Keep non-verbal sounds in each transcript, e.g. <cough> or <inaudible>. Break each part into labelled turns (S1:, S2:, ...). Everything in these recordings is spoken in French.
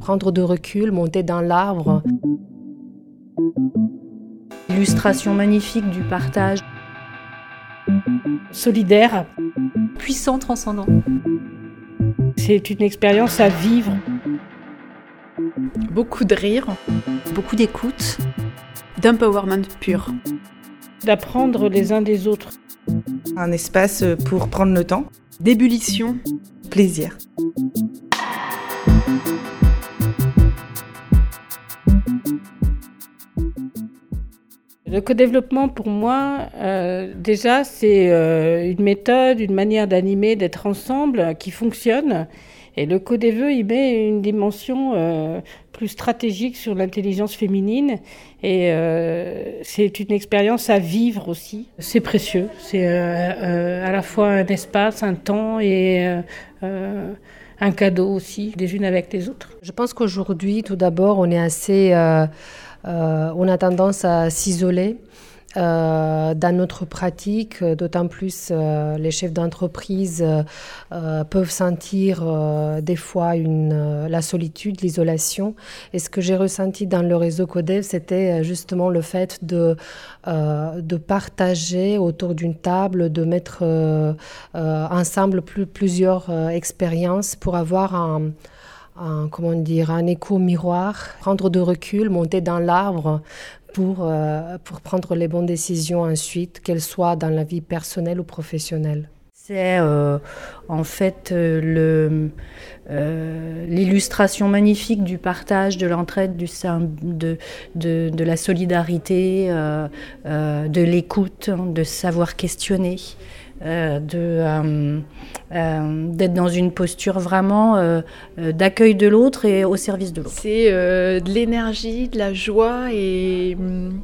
S1: Prendre de recul, monter dans l'arbre.
S2: Illustration magnifique du partage.
S3: Solidaire.
S2: Puissant, transcendant.
S3: C'est une expérience à vivre.
S4: Beaucoup de rire.
S2: Beaucoup d'écoute. D'empowerment pur.
S3: D'apprendre les uns des autres.
S5: Un espace pour prendre le temps.
S2: D'ébullition.
S5: Plaisir.
S3: Le co-développement, pour moi, euh, déjà, c'est euh, une méthode, une manière d'animer, d'être ensemble qui fonctionne. Et le co-déveu, il met une dimension euh, plus stratégique sur l'intelligence féminine. Et c'est une expérience à vivre aussi. C'est précieux. C'est à la fois un espace, un temps et un cadeau aussi, les unes avec les autres.
S1: Je pense qu'aujourd'hui, tout d'abord, on est assez euh, on a tendance à s'isoler. Euh, dans notre pratique, d'autant plus euh, les chefs d'entreprise peuvent sentir des fois la solitude, l'isolation. Et ce que j'ai ressenti dans le réseau Codev, c'était justement le fait de, de partager autour d'une table, de mettre ensemble plusieurs expériences pour avoir un un, comment dire, un écho miroir, prendre de recul, monter dans l'arbre pour, euh, pour prendre les bonnes décisions ensuite, qu'elles soient dans la vie personnelle ou professionnelle.
S2: C'est euh, en fait euh, l'illustration magnifique du partage, de l'entraide, de, de, de, la solidarité, de l'écoute, de savoir questionner. Euh, euh, euh, d'être dans une posture vraiment d'accueil de l'autre et au service de l'autre.
S4: C'est de l'énergie, de la joie et hum,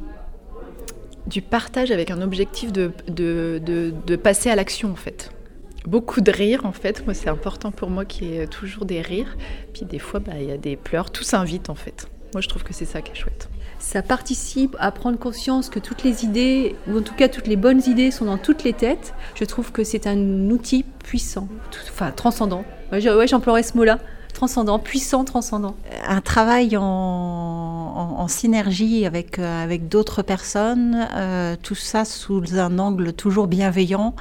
S4: du partage avec un objectif de, de, de, passer à l'action en fait. Beaucoup de rires en fait, moi c'est important pour moi qu'il y ait toujours des rires, puis des fois bah, il y a des pleurs, tout s'invite en fait. Moi je trouve que c'est ça qui est chouette
S2: ça participe à prendre conscience que toutes les idées, ou en tout cas toutes les bonnes idées, sont dans toutes les têtes. Je trouve que c'est un outil puissant, enfin transcendant. Ouais, j'emploierais ce mot-là. Transcendant, puissant, transcendant.
S6: Un travail en, synergie avec, euh, avec d'autres personnes, euh, tout ça sous un angle toujours bienveillant,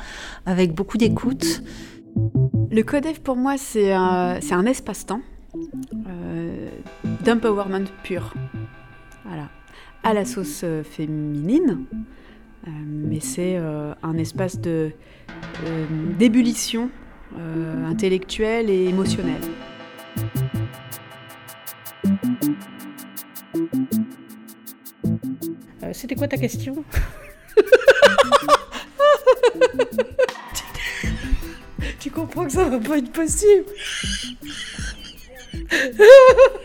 S6: avec beaucoup d'écoute.
S7: Le CODEF pour moi, c'est un, un espace-temps euh, d'empowerment pur. Voilà. À la sauce euh, féminine, euh, mais c'est euh, un espace de d'ébullition intellectuelle et émotionnelle.
S3: C'était quoi ta question? <laughs> Tu comprends que ça va pas être possible? <laughs>